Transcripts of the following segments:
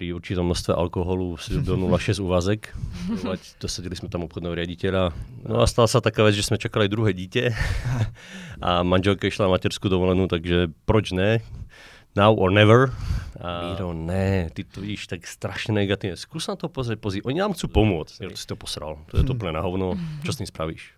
pri určitom množstve alkoholu do 0,6 úvazek. Dosadili sme tam obchodného riaditeľa. No a stala sa taká vec, že sme čakali druhé dieťa a manželka išla na materskú dovolenú, takže proč ne? Now or never. A Miro, ne, ty to vidíš tak strašne negatívne. Skús na to pozrieť, pozrieť. Oni nám chcú pomôcť. Ja, to si to posral. To je to úplne na hovno. Čo s tým spravíš?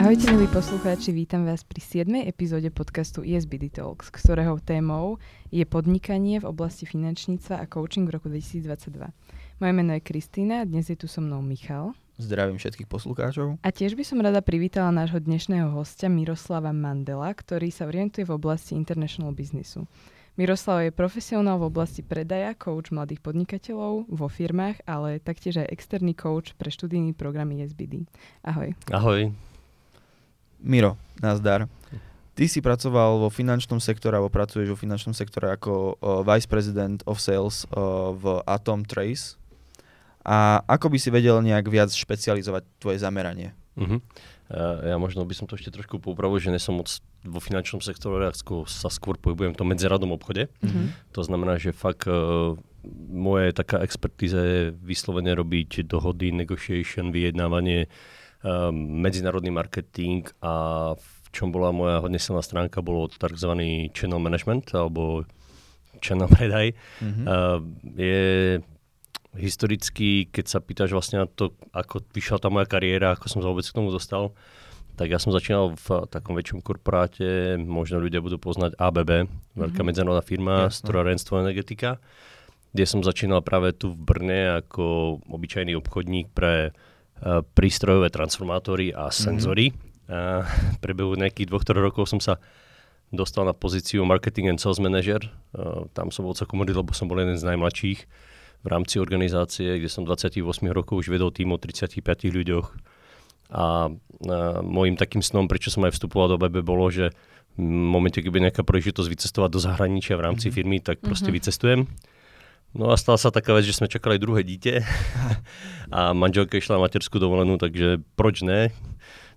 Ahojte milí poslucháči, vítam vás pri 7. epizóde podcastu ESBD Talks, ktorého témou je podnikanie v oblasti finančníctva a coaching v roku 2022. Moje meno je Kristýna a dnes je tu so mnou Michal. Zdravím všetkých poslucháčov. A tiež by som rada privítala nášho dnešného hostia Miroslava Mandela, ktorý sa orientuje v oblasti international businessu. Miroslav je profesionál v oblasti predaja, coach mladých podnikateľov vo firmách, ale taktiež aj externý coach pre študijný program ESBD. Ahoj. Ahoj. Miro, nazdar. Ty si pracoval vo finančnom sektore, alebo pracuješ vo finančnom sektore ako uh, Vice President of Sales uh, v Atom Trace. A ako by si vedel nejak viac špecializovať tvoje zameranie? Uh-huh. Uh, ja možno by som to ešte trošku poupravil, že nesom moc vo finančnom sektore, ako sa skôr pohybujem v tom medzinárodnom obchode. Uh-huh. To znamená, že fakt uh, moje taká expertíza je vyslovene robiť dohody, negotiation, vyjednávanie, medzinárodný marketing a v čom bola moja hodne silná stránka, bolo tzv. channel management alebo channel predaj. Mm-hmm. Uh, je historicky, keď sa pýtaš vlastne na to, ako vyšla tá moja kariéra, ako som sa vôbec k tomu dostal, tak ja som začínal v takom väčšom korporáte, možno ľudia budú poznať ABB, mm-hmm. veľká medzinárodná firma, strojárenstvo energetika, kde som začínal práve tu v Brne ako obyčajný obchodník pre prístrojové transformátory a senzory. Mm-hmm. A v priebehu nejakých dvoch, rokov som sa dostal na pozíciu marketing and sales manager. Uh, tam som bol celkom lebo som bol jeden z najmladších v rámci organizácie, kde som 28 rokov už vedol tým o 35 ľuďoch. A uh, môjim takým snom, prečo som aj vstupoval do BB, bolo, že v momente, keď bude nejaká príležitosť vycestovať do zahraničia v rámci mm-hmm. firmy, tak proste mm-hmm. vycestujem. No a stala sa taká vec, že sme čakali druhé dieťa a manželka išla na materskú dovolenú, takže proč ne?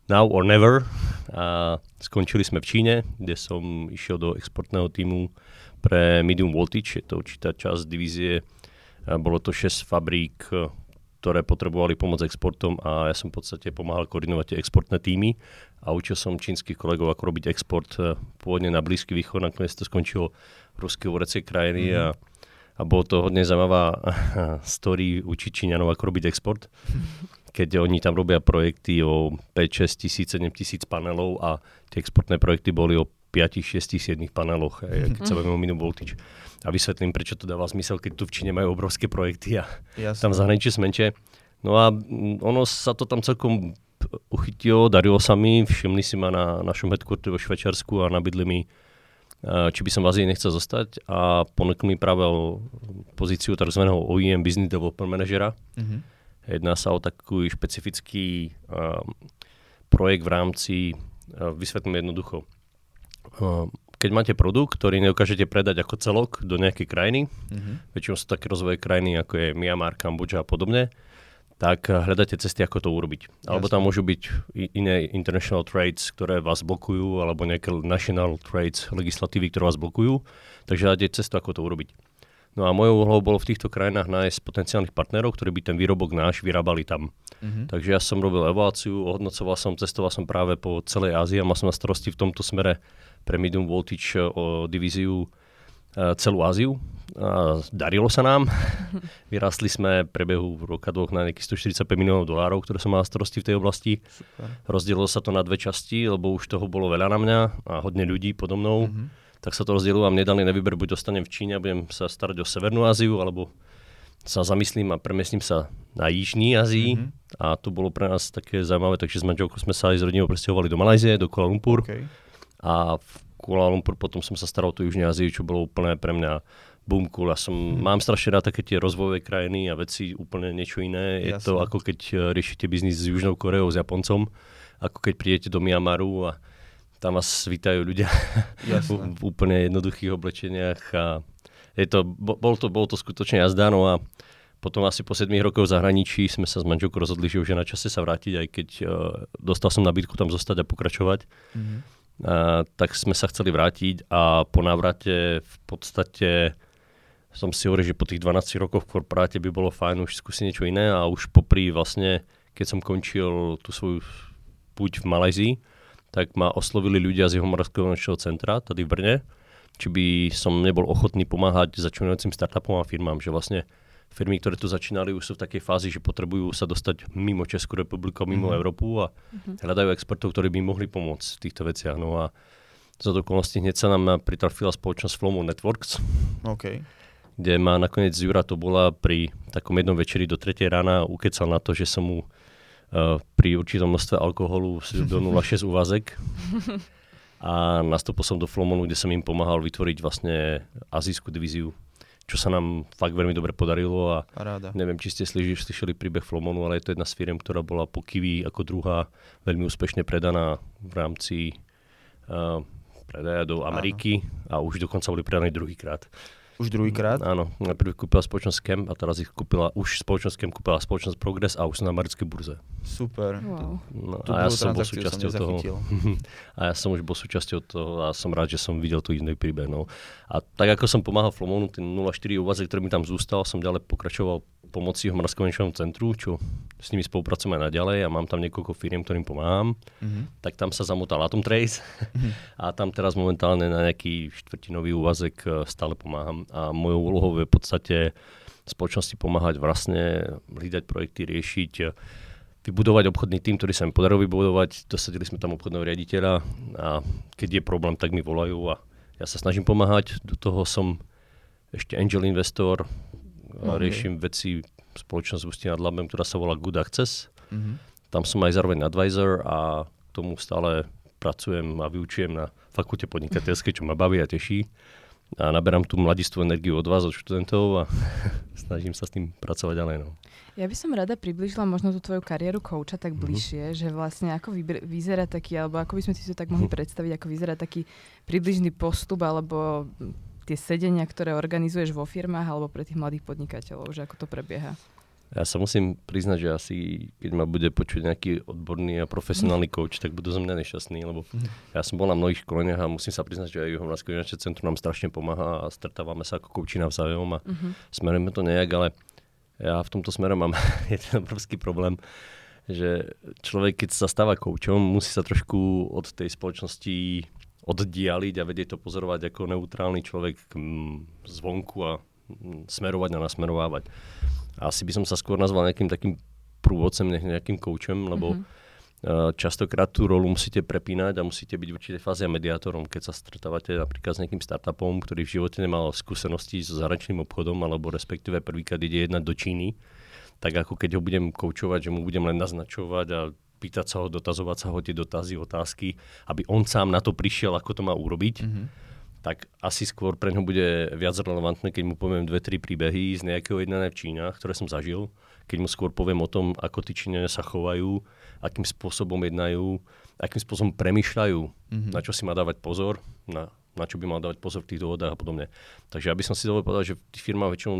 Now or never. A skončili sme v Číne, kde som išiel do exportného týmu pre medium voltage, je to určitá časť divízie. A bolo to 6 fabrík, ktoré potrebovali pomoc exportom a ja som v podstate pomáhal koordinovať tie exportné týmy a učil som čínskych kolegov, ako robiť export pôvodne na Blízky východ, nakoniec to skončilo v ruské krajiny mm-hmm. a a bolo to hodne zaujímavá story učiť Číňanov, ako robiť export. Keď oni tam robia projekty o 5, 6 tisíc, 7 tisíc panelov a tie exportné projekty boli o 5, 6, 7 paneloch, aj, keď sa bavíme o minimum voltage. A vysvetlím, prečo to dáva zmysel, keď tu v Číne majú obrovské projekty a Jasne. tam v zahraničí menšie. No a ono sa to tam celkom uchytilo, darilo sa mi, všimli si ma na našom headquarter vo Švečarsku a nabídli mi či by som v Azii nechcel zostať a ponúkli mi práve pozíciu tzv. OEM Business Development Managera. Mm-hmm. Jedná sa o taký špecifický uh, projekt v rámci, uh, vysvetlím jednoducho, uh, keď máte produkt, ktorý nedokážete predať ako celok do nejakej krajiny, mm-hmm. väčšinou sú také rozvoje krajiny, ako je Myanmar, Kambodža a podobne, tak hľadáte cesty, ako to urobiť. Alebo tam môžu byť iné international trades, ktoré vás blokujú, alebo nejaké national trades, legislatívy, ktoré vás blokujú. Takže hľadáte cestu, ako to urobiť. No a mojou úlohou bolo v týchto krajinách nájsť potenciálnych partnerov, ktorí by ten výrobok náš vyrábali tam. Mm-hmm. Takže ja som robil evaluáciu, ohodnocoval som, cestoval som práve po celej Ázii a mal som na starosti v tomto smere pre Medium Voltage o divíziu celú Áziu. A darilo sa nám. Vyrastli sme prebehu roka dvoch na nejakých 145 miliónov dolárov, ktoré som mal starosti v tej oblasti. Super. Rozdielilo sa to na dve časti, lebo už toho bolo veľa na mňa a hodne ľudí podo mnou. Mm-hmm. Tak sa to rozdielilo a mne dali na výber, buď dostanem v Číne a budem sa starať o Severnú Áziu, alebo sa zamyslím a premiestním sa na Jižní Ázii. Mm-hmm. A to bolo pre nás také zaujímavé, takže s manželkou sme sa aj z rodinou presťahovali do Malajzie, do Kuala Lumpur. Okay. A v Kuala Lumpur, potom som sa staral o tú Južnú Aziu, čo bolo úplne pre mňa boom cool. Ja som, hmm. mám strašne rád také tie rozvojové krajiny a veci úplne niečo iné. Jasne. Je to ako keď eh, riešite biznis s Južnou Koreou, s Japoncom, ako keď prídete do Myanmaru a tam vás vítajú ľudia v, v úplne jednoduchých oblečeniach a je to, bol, to, bol to skutočne jazda, no a potom asi po 7 rokoch v zahraničí sme sa s manželkou rozhodli, že už je na čase sa vrátiť, aj keď uh, dostal som nabídku tam zostať a pokračovať. Mm-hmm tak sme sa chceli vrátiť a po návrate v podstate som si hovoril, že po tých 12 rokoch v korporáte by bolo fajn už skúsiť niečo iné a už popri vlastne, keď som končil tú svoju púť v Malajzii, tak ma oslovili ľudia z jeho Moravského centra tady v Brne, či by som nebol ochotný pomáhať začínajúcim startupom a firmám, že vlastne firmy, ktoré tu začínali, už sú v takej fázi, že potrebujú sa dostať mimo Českú republiku, mimo mm-hmm. Európu a mm-hmm. hľadajú expertov, ktorí by mohli pomôcť v týchto veciach. No a za okolností hneď sa nám pritrafila spoločnosť Flomo Networks. Okay kde ma nakoniec Jura to bola pri takom jednom večeri do 3 rána ukecal na to, že som mu uh, pri určitom množstve alkoholu do 0,6 úvazek a nastúpil som do Flomonu, kde som im pomáhal vytvoriť vlastne azijskú divíziu, čo sa nám fakt veľmi dobre podarilo a Paráda. neviem, či ste slyšeli, slyšeli príbeh Flomonu, ale je to jedna z firm, ktorá bola po Kiwi ako druhá veľmi úspešne predaná v rámci uh, predaja do Ameriky Áno. a už dokonca boli predané druhýkrát. Už druhýkrát? Áno, najprv kúpila spoločnosť Camp a teraz ich kúpila, už spoločnosť Camp kúpila spoločnosť Progress a už sú na americkej burze. Super. Wow. No, a ja som bol súčasťou toho. a ja som už bol súčasťou toho a som rád, že som videl tu iný príbeh. No. A tak ako som pomáhal Flomonu, ten 04 úvazek, ktorý mi tam zostal, som ďalej pokračoval pomoci v Moravskovenčovom centru, čo s nimi spolupracujem aj naďalej a mám tam niekoľko firiem, ktorým pomáham. Mm-hmm. Tak tam sa zamotal Atom Trace mm-hmm. a tam teraz momentálne na nejaký štvrtinový úvazek e, stále pomáham. A mojou úlohou je v podstate spoločnosti pomáhať vlastne hľadať projekty, riešiť e, vybudovať obchodný tým, ktorý sa mi podarilo vybudovať. Dosadili sme tam obchodného riaditeľa a keď je problém, tak mi volajú a ja sa snažím pomáhať. Do toho som ešte angel investor, okay. riešim veci spoločnosť Ústí nad Labem, ktorá sa volá Good Access. Mm-hmm. Tam som aj zároveň advisor a tomu stále pracujem a vyučujem na fakulte podnikateľskej, čo ma baví a teší. A naberám tú mladistú energiu od vás, od študentov a snažím sa s tým pracovať ďalej. No. Ja by som rada približila možno tú tvoju kariéru kouča tak mhm. bližšie, mm-hmm. že vlastne ako vyzerá taký, alebo ako by sme si to tak mohli mm-hmm. predstaviť, ako vyzerá taký približný postup alebo tie sedenia, ktoré organizuješ vo firmách alebo pre tých mladých podnikateľov, že ako to prebieha? Ja sa musím priznať, že asi keď ma bude počuť nejaký odborný a profesionálny coach, tak budú zo mňa nešťastný, lebo ja som bol na mnohých školeniach a musím sa priznať, že aj Juhovnárske finančné centrum nám strašne pomáha a stretávame sa ako kouči navzájom a uh-huh. smerujeme to nejak, ale ja v tomto smere mám jeden obrovský problém, že človek, keď sa stáva koučom, musí sa trošku od tej spoločnosti oddialiť a vedieť to pozorovať ako neutrálny človek mm, zvonku a mm, smerovať a nasmerovávať. Asi by som sa skôr nazval nejakým takým prúvodcem, nejakým koučem, lebo mm-hmm. častokrát tú rolu musíte prepínať a musíte byť v určitej fáze mediátorom, keď sa stretávate napríklad s nejakým startupom, ktorý v živote nemal skúsenosti so zahraničným obchodom, alebo respektíve prvýkrát ide jednať do Číny, tak ako keď ho budem koučovať, že mu budem len naznačovať a pýtať sa ho, dotazovať sa ho tie dotazy, otázky, aby on sám na to prišiel, ako to má urobiť, mm-hmm. tak asi skôr pre ňo bude viac relevantné, keď mu poviem dve, tri príbehy z nejakého jednania v Čínach, ktoré som zažil, keď mu skôr poviem o tom, ako tí Číňania sa chovajú, akým spôsobom jednajú, akým spôsobom premyšľajú, mm-hmm. na čo si má dávať pozor, na, na čo by mal dávať pozor v tých dohodách a podobne. Takže aby som si dovolil povedať, že v tých firmách väčšinou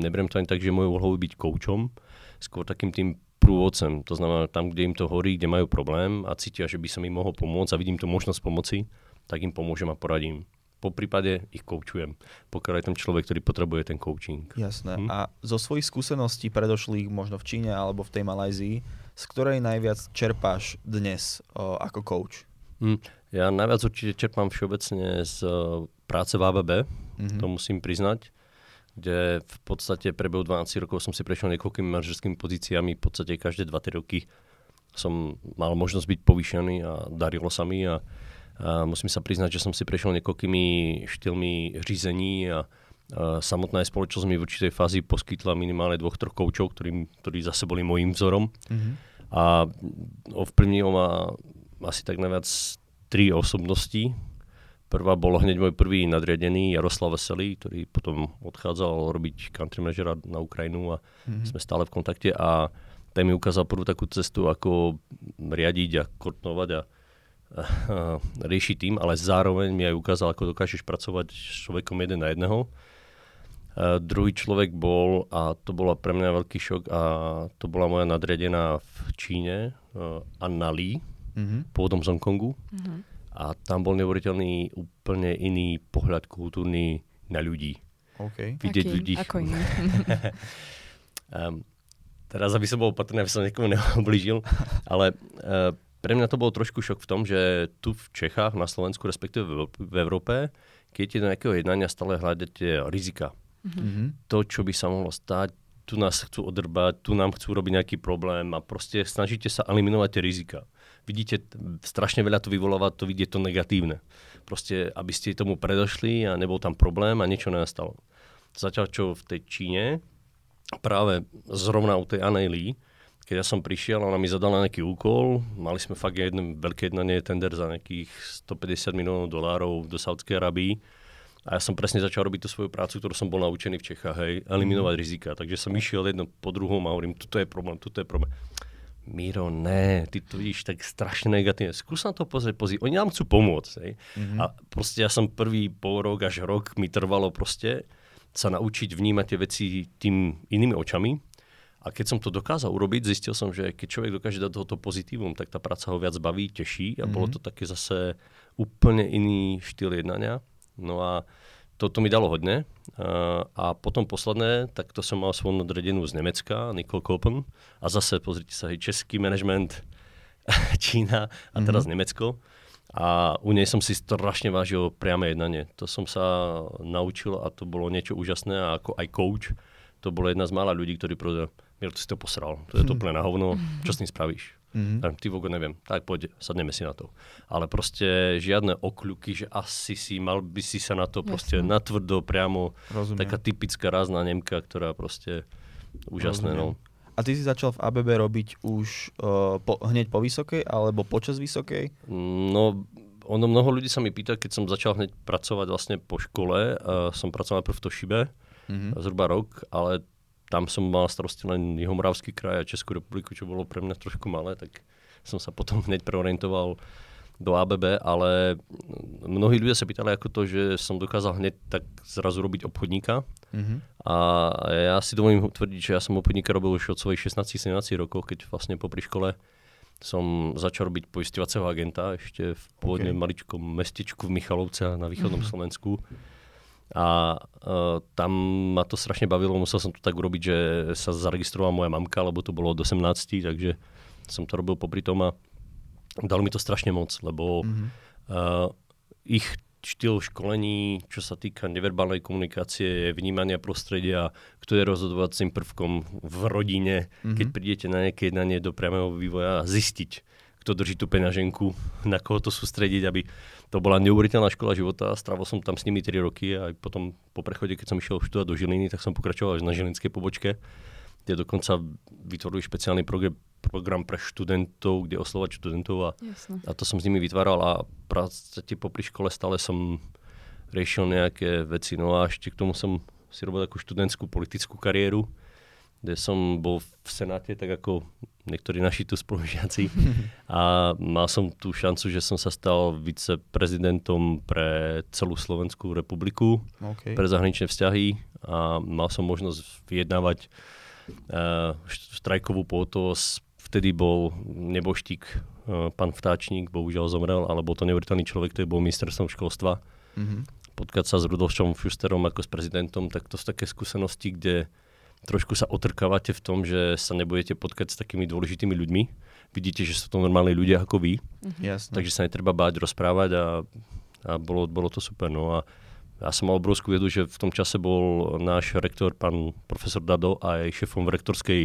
neberiem to ani tak, že môj úlohou byť koučom, skôr takým tým prúvodcem. To znamená, tam, kde im to horí, kde majú problém a cítia, že by som im mohol pomôcť a vidím tu možnosť pomoci, tak im pomôžem a poradím. Po prípade ich koučujem, pokiaľ je ten človek, ktorý potrebuje ten coaching. Jasné. Hm? A zo svojich skúseností predošlých možno v Číne alebo v tej Malajzii, z ktorej najviac čerpáš dnes o, ako coach? Hm. Ja najviac určite čerpám všeobecne z práce v ABB, mm-hmm. to musím priznať kde v podstate prebehu 12 rokov som si prešiel niekoľkými manažerskými pozíciami, v podstate každé 2-3 roky som mal možnosť byť povýšený a darilo sa mi a, a musím sa priznať, že som si prešiel niekoľkými štýlmi řízení a, a samotná spoločnosť mi v určitej fázi poskytla minimálne dvoch, troch koučov, ktorí, ktorí zase boli môjim vzorom. Mm-hmm. A ovplyvnilo ma asi tak najviac tri osobnosti, Prvá bol hneď môj prvý nadriadený Jaroslav Veselý, ktorý potom odchádzal robiť country manažera na Ukrajinu a mm-hmm. sme stále v kontakte a ten mi ukázal prvú takú cestu, ako riadiť a kortnovať a, a, a riešiť tým, ale zároveň mi aj ukázal, ako dokážeš pracovať s človekom jeden na jedného. A druhý človek bol, a to bola pre mňa veľký šok, a to bola moja nadriadená v Číne, Anna Lee, mm-hmm. pôvodom z Hongkongu. Mm-hmm A tam bol neuveriteľný úplne iný pohľad kultúrny na ľudí. OK. Vidieť Aký? ľudí. Ako iný. Um, teraz, aby som bol opatrný, aby som niekomu neoblížil, ale uh, pre mňa to bol trošku šok v tom, že tu v Čechách, na Slovensku, respektíve v Euró- v Európe, keď je do nejakého jednania stále hľadáte rizika. Mhm. To, čo by sa mohlo stať, tu nás chcú odrbať, tu nám chcú robiť nejaký problém a proste snažíte sa eliminovať tie rizika. Vidíte, strašne veľa to vyvoláva, to vidie to negatívne. Proste, aby ste tomu predošli a nebol tam problém a niečo nenastalo. Zatiaľ, čo v tej Číne, práve zrovna u tej Annej Lee, keď ja som prišiel, ona mi zadala nejaký úkol, mali sme fakt jedno veľké jednanie, tender za nejakých 150 miliónov dolárov do Saudskej Arabii. A ja som presne začal robiť tú svoju prácu, ktorú som bol naučený v Čechách, hej, eliminovať rizika. Takže som išiel jedno po druhom a hovorím, tuto je problém, tuto je problém. Miro, ne, ty to vidíš tak strašne negatívne. Skús na to pozrieť, pozrieť. Oni nám chcú pomôcť. Hej. Mhm. A proste ja som prvý pol rok až rok mi trvalo proste sa naučiť vnímať tie veci tým inými očami. A keď som to dokázal urobiť, zistil som, že keď človek dokáže dať tohoto pozitívum, tak tá práca ho viac baví, teší a bolo to také zase úplne iný štýl jednania. No a toto mi dalo hodne. A, a potom posledné, tak to som mal svoju nadredenú z Nemecka, Nicole Kopen. A zase, pozrite sa, hej, český management, Čína a teraz Nemecko. A u nej som si strašne vážil priame jednanie. To som sa naučil a to bolo niečo úžasné a ako aj coach, to bolo jedna z mála ľudí, ktorí povedali, Miro, ty si to posral, to je to úplne na hovno, čo s tým spravíš? Mhm. Mm. Ty vogo neviem, tak poď, sadneme si na to. Ale proste žiadne okľuky, že asi si, mal by si sa na to proste Jasné. natvrdo, priamo, Rozumiem. taká typická rázna Nemka, ktorá proste úžasné, no. A ty si začal v ABB robiť už uh, po, hneď po vysokej alebo počas vysokej? No, ono mnoho ľudí sa mi pýta, keď som začal hneď pracovať vlastne po škole, uh, som pracoval najprv v Tošibe, Mhm. zhruba rok, ale tam som mal starosti len Jihomoravský kraj a Českú republiku, čo bolo pre mňa trošku malé, tak som sa potom hneď preorientoval do ABB, ale mnohí ľudia sa pýtali ako to, že som dokázal hneď tak zrazu robiť obchodníka Mhm. a ja si dovolím tvrdiť, že ja som obchodníka robil už od svojich 16-17 rokov, keď vlastne popri škole som začal robiť poisťovacieho agenta ešte v pôvodne Ok. maličkom mestečku v Michalovce na východnom Slovensku. A uh, tam ma to strašne bavilo, musel som to tak urobiť, že sa zaregistrovala moja mamka, lebo to bolo od 18, takže som to robil popri tom a dalo mi to strašne moc, lebo Mhm. uh, ich štýl školení, čo sa týka neverbálnej komunikácie, vnímania prostredia, kto je rozhodovacím prvkom v rodine, Mhm. keď prídete na nejaké jednanie do priamého vývoja a zistiť, kto drží tú peňaženku, na koho to sústrediť, aby to bola neuveriteľná škola života. Strávil som tam s nimi 3 roky a aj potom po prechode, keď som išiel študovať do Žiliny, tak som pokračoval až na Žilinskej pobočke, kde dokonca vytvorili špeciálny program, program pre študentov, kde oslovať študentov a a to som s nimi vytváral a podstate popri škole stále som riešil nejaké veci. No a ešte k tomu som si robil takú študentskú politickú kariéru, kde som bol v Senáte, tak ako niektorí naši tu spolužiaci. A mal som tú šancu, že som sa stal viceprezidentom pre celú Slovenskú republiku OK. pre zahraničné vzťahy a mal som možnosť vyjednávať uh, štrajkovú pohotovosť. Vtedy bol neboštík, uh, pán Vtáčnik, bohužiaľ zomrel, ale bol to neuveriteľný človek, ktorý bol ministerstvom školstva. Mhm. Potkať sa s Rudolfom Šusterom ako s prezidentom, tak to sú také skúsenosti, kde trošku sa otrkávate v tom, že sa nebudete potkať s takými dôležitými ľuďmi. Vidíte, že sú to normálni ľudia ako vy, Jasné. takže sa netreba báť rozprávať a, a bolo, bolo to super. No a ja som mal obrovskú vedu, že v tom čase bol náš rektor, pán profesor Dado, aj šefom v rektorskej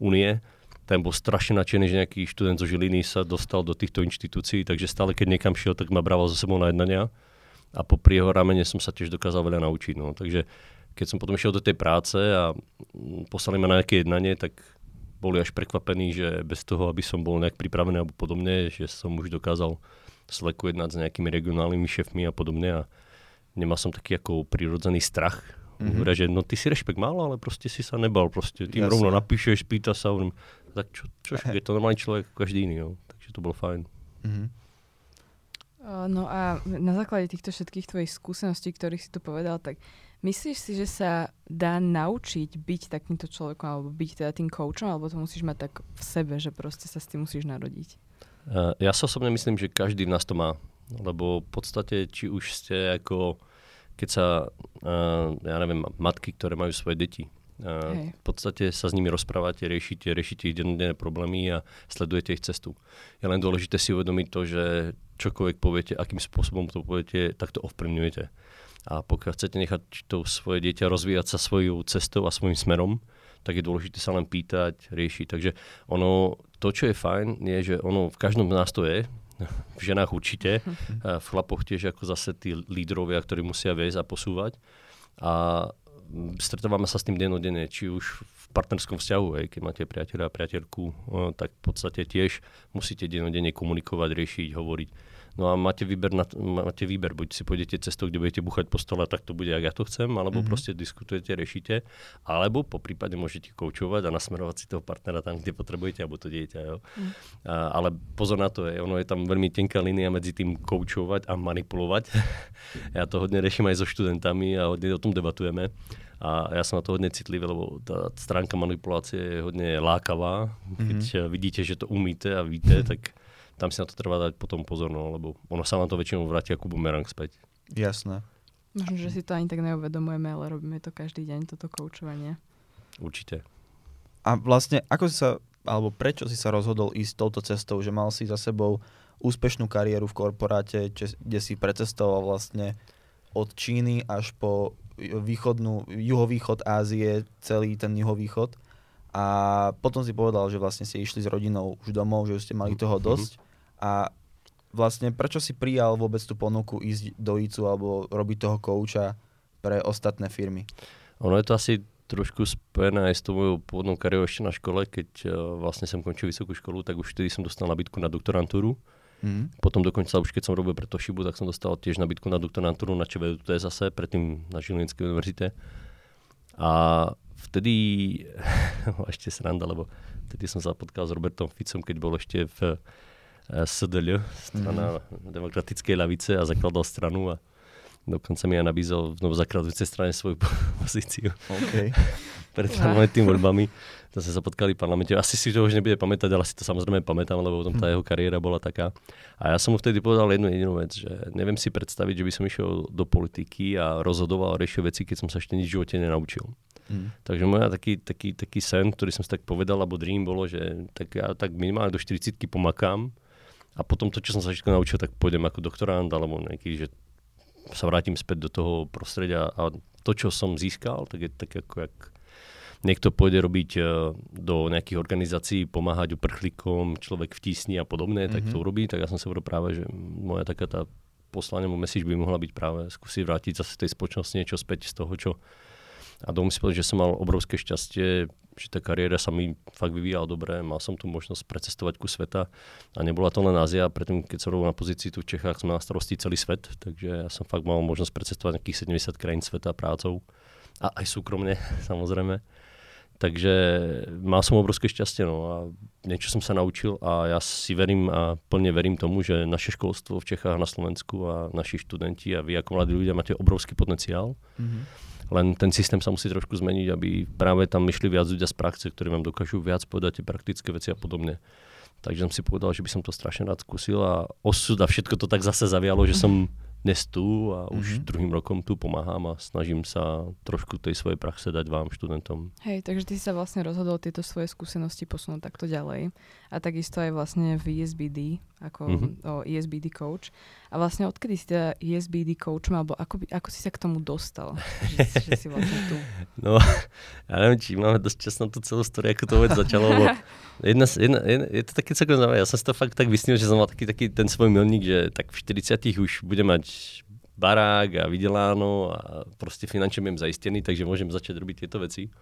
únie. Ten bol strašne nadšený, že nejaký študent zo Žiliny sa dostal do týchto inštitúcií, takže stále, keď niekam šiel, tak ma brával za sebou na jednania. A po jeho ramene som sa tiež dokázal veľa naučiť. No. Takže keď som potom išiel do tej práce a mm, poslali ma na nejaké jednanie, tak boli až prekvapení, že bez toho, aby som bol nejak pripravený alebo podobne, že som už dokázal sleku jednať s nejakými regionálnymi šéfmi a podobne a nemal som taký ako prirodzený strach. Mm-hmm. Hovoria, že no ty si rešpekt mal, ale proste si sa nebal. Proste tým Jasne. rovno napíšeš, pýta sa, hovorím, tak čo, čo je to normálny človek ako každý iný. No. Takže to bolo fajn. Mhm. Uh, No a na základe týchto všetkých tvojich skúseností, ktorých si tu povedal, tak myslíš si, že sa dá naučiť byť takýmto človekom, alebo byť teda tým coachom, alebo to musíš mať tak v sebe, že proste sa s tým musíš narodiť? Uh, ja sa osobne myslím, že každý v nás to má. lebo v podstate, či už ste ako, keď sa, uh, ja neviem, matky, ktoré majú svoje deti, Uh, v podstate sa s nimi rozprávate, riešite, riešite ich dennodenné problémy a sledujete ich cestu. Je len dôležité si uvedomiť to, že čokoľvek poviete, akým spôsobom to poviete, tak to ovplyvňujete. A pokiaľ chcete nechať to svoje dieťa rozvíjať sa svojou cestou a svojím smerom, tak je dôležité sa len pýtať, riešiť. Takže ono, to, čo je fajn, je, že ono v každom z nás to je, v ženách určite, v chlapoch tiež ako zase tí lídrovia, ktorí musia viesť a posúvať. A stretávame sa s tým denodenne, či už v partnerskom vzťahu, hej, keď máte priateľa a priateľku, tak v podstate tiež musíte denodenne komunikovať, riešiť, hovoriť No a máte výber, na, máte výber, buď si pôjdete cestou, kde budete buchať po stole, tak to bude, ak ja to chcem, alebo mm-hmm. proste diskutujete, riešite, alebo po prípade môžete koučovať a nasmerovať si toho partnera tam, kde potrebujete, alebo to dieťa. Jo. Mm. A, ale pozor na to, je, ono je tam veľmi tenká línia medzi tým koučovať a manipulovať. ja to hodne riešim aj so študentami a hodne o tom debatujeme. A ja som na to hodne citlivý, lebo tá stránka manipulácie je hodne lákavá. Keď mm-hmm. vidíte, že to umíte a víte, tak tam si na to treba dať potom pozor, no, lebo ono sa vám to väčšinou vráti ako bumerang späť. Jasné. Možno, že si to ani tak neuvedomujeme, ale robíme to každý deň, toto koučovanie. Určite. A vlastne, ako si sa, alebo prečo si sa rozhodol ísť touto cestou, že mal si za sebou úspešnú kariéru v korporáte, kde si precestoval vlastne od Číny až po východnú, juhovýchod Ázie, celý ten juhovýchod. A potom si povedal, že vlastne ste išli s rodinou už domov, že už ste mali toho dosť. Mm-hmm a vlastne prečo si prijal vôbec tú ponuku ísť do ICU alebo robiť toho kouča pre ostatné firmy? Ono je to asi trošku spojené aj s tou mojou pôvodnou kariérou ešte na škole, keď uh, vlastne som končil vysokú školu, tak už vtedy som dostal nabídku na doktorantúru. Mm. Potom dokonca už keď som robil pre Toshibu, tak som dostal tiež nabídku na doktorantúru na ČVUT zase, predtým na Žilinskej univerzite. A vtedy, ešte sranda, lebo vtedy som sa potkal s Robertom Ficom, keď bol ešte v SDL, strana mm. demokratickej ľavice a zakladal stranu a dokonca mi aj nabízal v novozakladujúcej strane svoju pozíciu. Okay. Pred tým voľbami. Zase sa potkali v parlamente. Asi si to už nebude pamätať, ale si to samozrejme pamätám, lebo tom tá mhm. jeho kariéra bola taká. A ja som mu vtedy povedal jednu jedinú vec, že neviem si predstaviť, že by som išiel do politiky a rozhodoval a riešil veci, keď som sa ešte nič v živote nenaučil. Mm. Takže moja taký, taký, taký sen, ktorý som si tak povedal, alebo dream bolo, že tak ja tak minimálne do 40 pomakám a potom to, čo som sa všetko naučil, tak pôjdem ako doktorant alebo nejaký, že sa vrátim späť do toho prostredia a to, čo som získal, tak je tak ako jak niekto pôjde robiť e, do nejakých organizácií, pomáhať uprchlíkom, človek vtísni a podobné, mm-hmm. tak to mhm. urobí. Tak ja som sa hovoril práve, že moja taká tá poslanie, message by mohla byť práve skúsiť vrátiť zase tej spoločnosti niečo späť z toho, čo a dovolím si povedať, že som mal obrovské šťastie, že tá kariéra sa mi fakt vyvíjala dobre, mal som tu možnosť precestovať ku sveta a nebola to len Ázia, predtým keď som robil na pozícii tu v Čechách, sme na starosti celý svet, takže ja som fakt mal možnosť precestovať nejakých 70 krajín sveta prácou a aj súkromne samozrejme. Takže mal som obrovské šťastie no, a niečo som sa naučil a ja si verím a plne verím tomu, že naše školstvo v Čechách, na Slovensku a naši študenti a vy ako mladí ľudia máte obrovský potenciál. Mm-hmm len ten systém sa musí trošku zmeniť, aby práve tam išli viac ľudia z praxe, ktorí vám dokážu viac povedať tie praktické veci a podobne. Takže som si povedal, že by som to strašne rád skúsil a osud a všetko to tak zase zavialo, že som dnes tu a už mm-hmm. druhým rokom tu pomáham a snažím sa trošku tej svojej praxe dať vám, študentom. Hej, takže ty sa vlastne rozhodol tieto svoje skúsenosti posunúť takto ďalej. A takisto aj vlastne v ESBD, ako mm-hmm. o ESBD coach. A vlastne odkedy si teda ESBD coach alebo ako, by, ako si sa k tomu dostal, že, že si vlastne tu? No, ja neviem, či máme dosť čas na tú celú story, ako to vôbec začalo, lebo jedna, jedna, jedna, je to také celkom zaujímavé. Ja som si to fakt tak vysnil, že som mal taký, taký ten svoj milník, že tak v 40 už bude mať barák a vydeláno a proste finančne budem zaistený, takže môžem začať robiť tieto veci.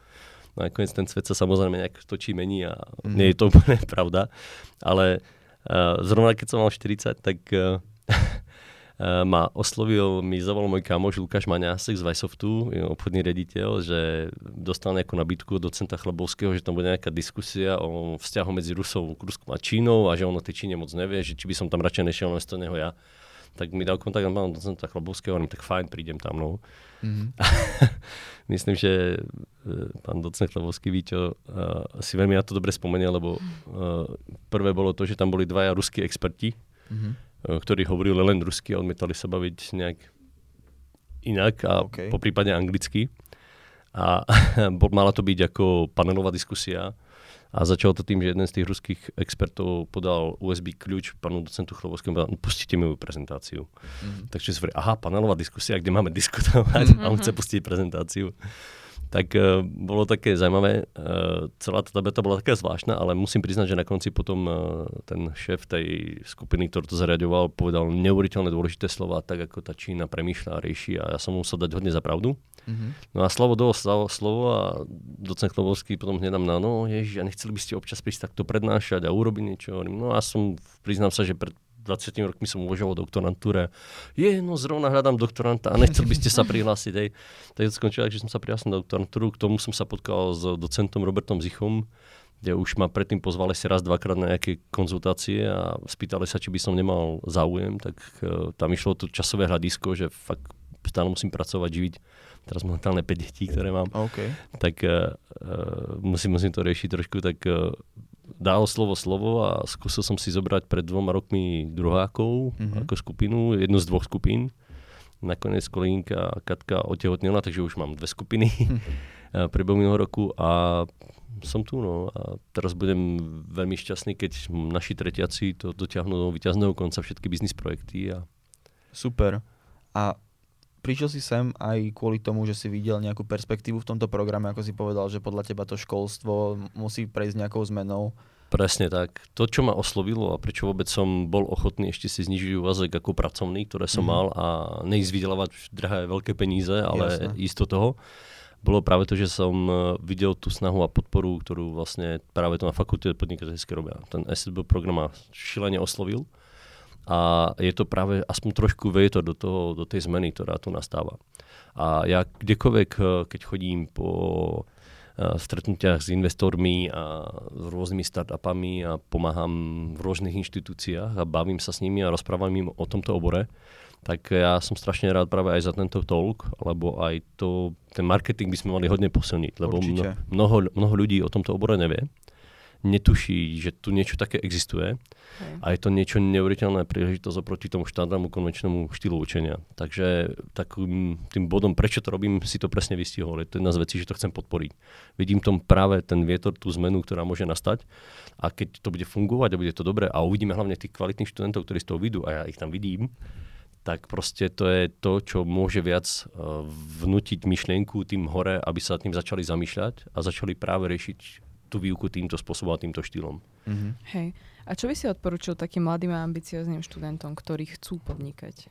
No nakoniec ten svet sa samozrejme nejak točí, mení a mm. nie je to úplne pravda. Ale uh, zrovna keď som mal 40, tak uh, uh, ma oslovil, mi zavolal môj kamoš Lukáš Maňásek z Vajsoftu, obchodný rediteľ, že dostal nejakú nabídku od docenta Chlebovského, že tam bude nejaká diskusia o vzťahu medzi Rusou, Ruskom a Čínou a že on o tej Číne moc nevie, že či by som tam radšej nešiel namiesto neho ja tak mi dal kontakt na pána docenta Chlebovského, hovorím, tak fajn, prídem tam, no. Mm-hmm. Myslím, že e, pán docent Chlebovský Víťo uh, si veľmi na to dobre spomenie, lebo uh, prvé bolo to, že tam boli dvaja ruskí experti, mm-hmm. ktorí hovorili len rusky a odmietali sa baviť nejak inak a OK. po prípade anglicky. A bol- mala to byť ako panelová diskusia. A začalo to tým, že jeden z tých ruských expertov podal USB kľúč panu docentu Chlovskému a "No, pustite mi moju prezentáciu. Mhm. Takže si hovorí, aha, panelová diskusia, kde máme diskutovať a on chce pustiť prezentáciu. Tak uh, bolo také zaujímavé, uh, celá tá debata bola taká zvláštna, ale musím priznať, že na konci potom uh, ten šéf tej skupiny, ktorý to zariadoval, povedal neuveriteľne dôležité slova, tak ako tá Čína premýšľa a rieši a ja som musel dať hodne za pravdu. Mhm. No a slovo dolo slovo, slovo a docent Klobovský potom hneď na, no ježiš, a nechceli by ste občas prísť takto prednášať a urobiť niečo. No a som, priznám sa, že pred 20 rokmi som uvažoval o doktorantúre. Je, no zrovna hľadám doktoranta a nechcel by ste sa prihlásiť. Hej. Tak to skončilo, že som sa prihlásil na doktorantúru. K tomu som sa potkal s docentom Robertom Zichom, kde už ma predtým pozvali si raz, dvakrát na nejaké konzultácie a spýtali sa, či by som nemal záujem, tak uh, tam išlo to časové hľadisko, že fakt stále musím pracovať, živiť. Teraz momentálne 5 detí, ktoré mám OK. tak uh, musím, musím to riešiť trošku, tak uh, dal slovo slovo a skúsil som si zobrať pred dvoma rokmi druhákov Mhm. mm-hmm. ako skupinu, jednu z dvoch skupín. Nakoniec kolínka Katka otehotnila, takže už mám dve skupiny priebehu minulého roku a som tu, no. A teraz budem veľmi šťastný, keď naši tretiaci to dotiahnu do vyťazného konca všetky biznis projekty a Super. A prišiel si sem aj kvôli tomu, že si videl nejakú perspektívu v tomto programe, ako si povedal, že podľa teba to školstvo musí prejsť nejakou zmenou. Presne tak. To, čo ma oslovilo a prečo vôbec som bol ochotný ešte si znižiť úvazek ako pracovný, ktoré som Mhm. mal a neísť vydelávať drahé veľké peníze, ale Jasné. ísť do toho, bolo práve to, že som eh, videl tú snahu a podporu, ktorú vlastne práve to na fakulte podnikateľské robia. Ten SSB program ma šilene oslovil a je to práve aspoň trošku vietor do, toho, do tej zmeny, ktorá tu nastáva. A ja kdekoľvek, eh, keď chodím po eh, stretnutiach s investormi a s rôznymi startupami a pomáham v rôznych inštitúciách a bavím sa s nimi a rozprávam im o tomto obore, tak ja som strašne rád práve aj za tento talk, lebo aj to, ten marketing by sme mali hodne posilniť, lebo mno, mnoho, mnoho ľudí o tomto obore nevie, netuší, že tu niečo také existuje Hej. a je to niečo neuveriteľné príležitosť oproti tomu štandardnému konvenčnému štýlu učenia. Takže takým tým bodom, prečo to robím, si to presne vystihol. Je to jedna z vecí, že to chcem podporiť. Vidím tom práve ten vietor, tú zmenu, ktorá môže nastať a keď to bude fungovať a bude to dobré a uvidíme hlavne tých kvalitných študentov, ktorí z toho vidú a ja ich tam vidím, tak proste to je to, čo môže viac uh, vnútiť myšlienku tým hore, aby sa tým začali zamýšľať a začali práve riešiť tú výuku týmto spôsobom a týmto štýlom. Mhm. Hej. A čo by si odporúčil takým mladým a ambiciozným študentom, ktorí chcú podnikať,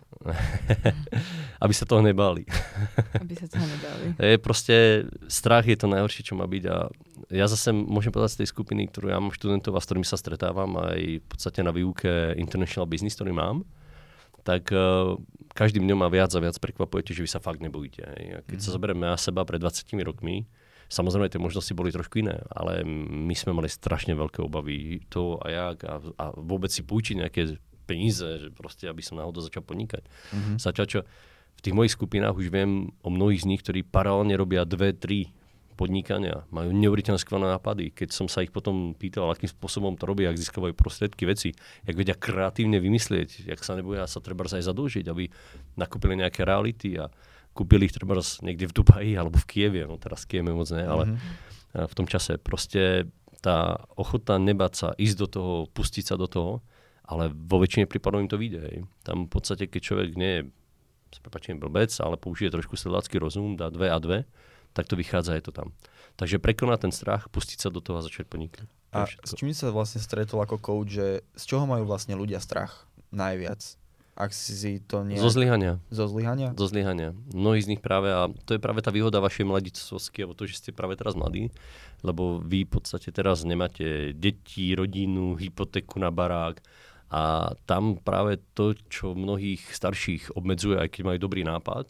aby sa toho nebáli. aby sa toho nedali? Je proste, strach je to najhoršie, čo má byť a ja zase môžem povedať z tej skupiny, ktorú ja mám študentov a s ktorými sa stretávam aj v podstate na výuke International Business, ktorý mám, tak uh, každým dňom ma viac a viac prekvapujete, že vy sa fakt nebojíte. Hej. A keď mm-hmm. sa zoberieme na seba pred 20 rokmi, samozrejme tie možnosti boli trošku iné, ale my sme mali strašne veľké obavy to a jak a, a vôbec si púčiť nejaké peníze, že proste, aby som náhodou začal podnikať. Mhm. Zatiaľ čo v tých mojich skupinách už viem o mnohých z nich, ktorí paralelne robia dve, tri podnikania, majú neuveriteľne skvelé nápady. Keď som sa ich potom pýtal, akým spôsobom to robia, ak získavajú prostriedky, veci, jak vedia kreatívne vymyslieť, jak sa neboja sa treba aj zadlžiť, aby nakúpili nejaké reality a kúpili ich treba niekde v Dubaji alebo v Kieve, no teraz Kieve moc ne, ale Mhm. a v tom čase proste tá ochota nebáť sa, ísť do toho, pustiť sa do toho, ale vo väčšine prípadov im to vyjde. Hej. Tam v podstate, keď človek nie je, s prepačením blbec, ale použije trošku sedlácky rozum, dá dve a dve, tak to vychádza, je to tam. Takže prekonať ten strach, pustiť sa do toho a začať podnikať. A s čím sa vlastne stretol ako coach, že z čoho majú vlastne ľudia strach najviac? Ak si to nie... Zo zlyhania. Zo zlyhania? Do zlyhania. Mnohí z nich práve, a to je práve tá výhoda vašej mladictvosti, alebo to, že ste práve teraz mladí, lebo vy v podstate teraz nemáte deti, rodinu, hypotéku na barák a tam práve to, čo mnohých starších obmedzuje, aj keď majú dobrý nápad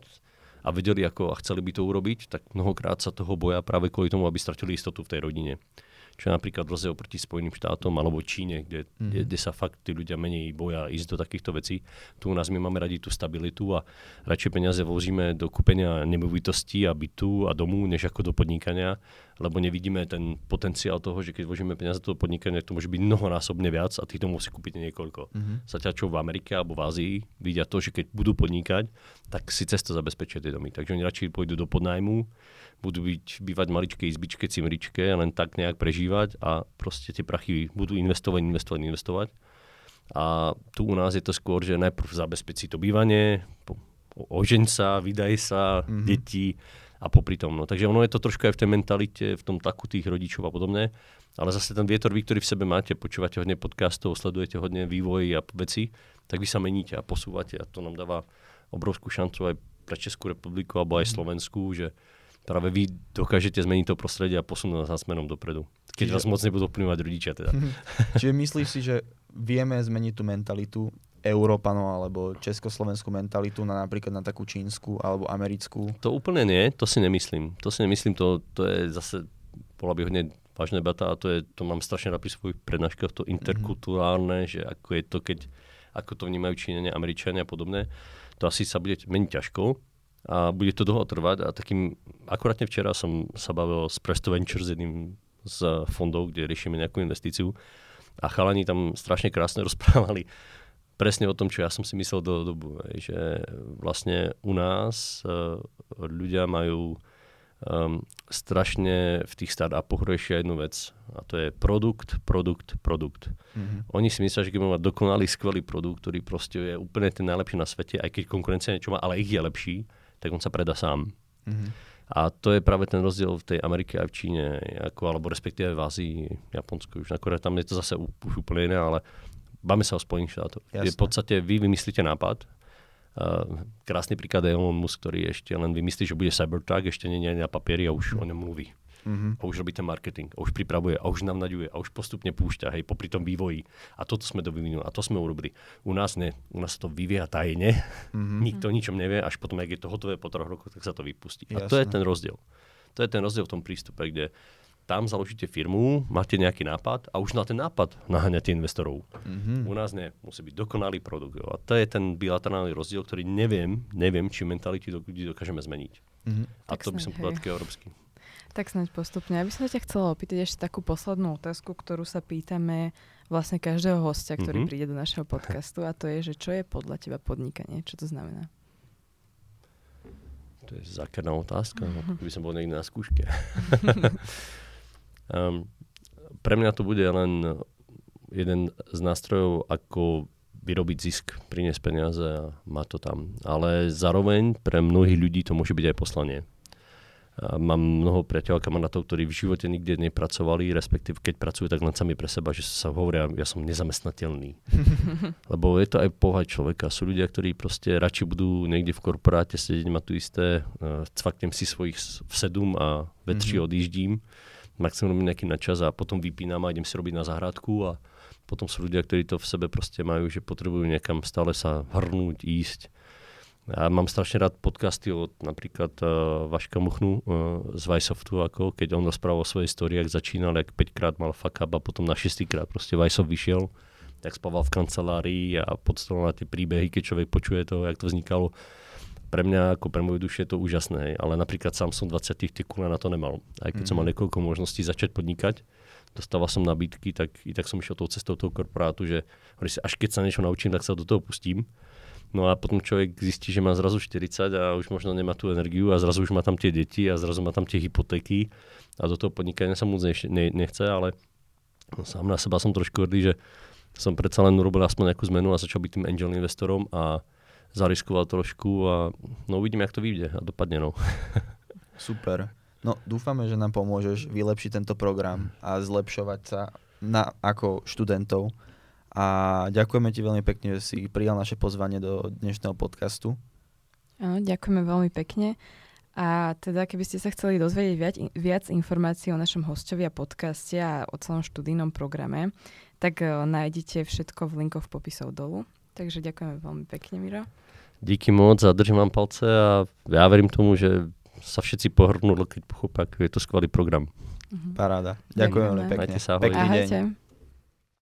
a vedeli ako a chceli by to urobiť, tak mnohokrát sa toho boja práve kvôli tomu, aby stratili istotu v tej rodine. Čo je napríklad rozdiel proti Spojeným štátom alebo Číne, kde, mm-hmm. kde, kde sa fakt tí ľudia menej boja ísť do takýchto vecí. Tu u nás my máme radi tú stabilitu a radšej peniaze vložíme do kúpenia nemovitostí a bytu a domu, než ako do podnikania. Lebo nevidíme ten potenciál toho, že keď vložíme peniaze do toho podnikania, to môže byť mnohonásobne viac a tí to musí kúpiť niekoľko. Mhm. Zatiaľ čo v Amerike alebo v Ázii vidia to, že keď budú podnikať, tak si cesto zabezpečia tie domy. Takže oni radšej pôjdu do podnájmu, budú byť, bývať v maličkej izbičke, cimričke a len tak nejak prežívať a proste tie prachy budú investovať, investovať, investovať. A tu u nás je to skôr, že najprv zabezpečí to bývanie, ožeň sa, vydaj sa, Mhm. mm-hmm. deti a popri tom. No. Takže ono je to trošku aj v tej mentalite, v tom taku tých rodičov a podobne. Ale zase ten vietor, vy, ktorý v sebe máte, počúvate hodne podcastov, sledujete hodne vývoj a veci, tak vy sa meníte a posúvate a to nám dáva obrovskú šancu aj pre Českú republiku alebo aj Mhm. Slovensku, že práve vy dokážete zmeniť to prostredie a posunúť nás smerom dopredu. Keď Čiže- vás moc nebudú vplyvať rodičia teda. Čiže myslíš si, že vieme zmeniť tú mentalitu Európanov alebo československú mentalitu na napríklad na takú čínsku alebo americkú? To úplne nie, to si nemyslím. To si nemyslím, to, to je zase, bola by hodne vážna debata a to, je, to mám strašne rád pri svojich prednáškach, to interkulturálne, že ako je to, keď, ako to vnímajú Číňania, Američania a podobné. To asi sa bude meniť ťažko a bude to dlho trvať a takým, akurátne včera som sa bavil s Presto Ventures, jedným z fondov, kde riešime nejakú investíciu a chalani tam strašne krásne rozprávali presne o tom, čo ja som si myslel do dobu, hej, že vlastne u nás uh, ľudia majú um, strašne v tých startupoch riešia jednu vec a to je produkt, produkt, produkt. Mhm. Oni si myslia, že keď budú mať dokonalý, skvelý produkt, ktorý proste je úplne ten najlepší na svete, aj keď konkurencia niečo má, ale ich je lepší, tak on sa predá sám. Mhm. A to je práve ten rozdiel v tej Amerike aj v Číne, ako, alebo respektíve v Ázii, Japonsku, už akorát tam je to zase úplne iné, ale báme sa o Spojených štátoch. Je Jasné. v podstate vy vymyslíte nápad, Uh, krásny príklad je Elon Musk, ktorý ešte len vymyslí, že bude Cybertruck, ešte nie je na papieri a už o ňom mluví. Mhm. A už robí ten marketing, a už pripravuje, a už navnaďuje, a už postupne púšťa, hej, popri tom vývoji. A toto sme to vyvinuli, a to sme urobili. U nás ne, u nás to vyvíja tajne, Mhm. nikto o ničom nevie, až potom, ak je to hotové po troch rokoch, tak sa to vypustí. A to je ten rozdiel. To je ten rozdiel v tom prístupe, kde tam založíte firmu, máte nejaký nápad a už na ten nápad naháňate investorov. Mhm. U nás nie, musí byť dokonalý produkt. jo. A to je ten bilaterálny rozdiel, ktorý neviem, neviem, či mentality do ľudí dokážeme zmeniť. Mhm. A Tak to by som povedal európsky. Tak snáď postupne. Ja by som ťa chcela opýtať ešte takú poslednú otázku, ktorú sa pýtame vlastne každého hostia, ktorý Mhm. príde do našeho podcastu a to je, že čo je podľa teba podnikanie? Čo to znamená? To je zákerná otázka, no, by som bol niekde na skúške. um, pre mňa to bude len jeden z nástrojov, ako vyrobiť zisk, priniesť peniaze a má to tam. Ale zároveň pre mnohých ľudí to môže byť aj poslanie. A mám mnoho priateľov a kamarátov, ktorí v živote nikde nepracovali, respektíve keď pracujú, tak len sami pre seba, že sa hovoria, ja som nezamestnateľný. Lebo je to aj povaha človeka. Sú ľudia, ktorí proste radšej budú niekde v korporáte sedieť, mať tu isté, uh, cvaknem si svojich v sedum a ve tři Mhm. Odjíždím, maximum robím nejaký načas a potom vypínam a idem si robiť na záhradku a potom sú ľudia, ktorí to v sebe proste majú, že potrebujú niekam stále sa hrnúť, ísť. Ja mám strašne rád podcasty od napríklad uh, Vaška Muchnu uh, z Vajsoftu, ako keď on rozprával o svojej histórii, ak začínal, jak 5 krát mal fuck up a potom na 6 krát proste Vajsov vyšiel, tak spával v kancelárii a podstavoval na tie príbehy, keď človek počuje to, jak to vznikalo. Pre mňa, ako pre moju dušu je to úžasné, ale napríklad sám som 20 tie kule na to nemal. Aj keď mm. som mal Mhm. niekoľko možností začať podnikať, dostával som nabídky, tak i tak som išiel tou cestou toho korporátu, že až keď sa niečo naučím, tak sa do toho pustím. No a potom človek zistí, že má zrazu 40 a už možno nemá tú energiu a zrazu už má tam tie deti a zrazu má tam tie hypotéky a do toho podnikania sa moc nech- ne, nechce, ale no, sám na seba som trošku hrdý, že som predsa len urobil aspoň nejakú zmenu a začal byť tým angel investorom a zariskoval trošku a no uvidíme, jak to vyjde a dopadne no. Super. No dúfame, že nám pomôžeš vylepšiť tento program a zlepšovať sa na, ako študentov. A ďakujeme ti veľmi pekne, že si prijal naše pozvanie do dnešného podcastu. Áno, ďakujeme veľmi pekne. A teda, keby ste sa chceli dozvedieť viac, viac informácií o našom hostovi a podcaste a o celom študijnom programe, tak uh, nájdete všetko v linkoch v popisov dolu. Takže ďakujeme veľmi pekne, Miro. Díky moc a držím vám palce a ja verím tomu, že sa všetci pohrnú, keď pochopia, je to skvelý program. Mhm. Paráda. Ďakujem veľmi pekne. Majte sa, ahoj. Pekný deň. Ahojte.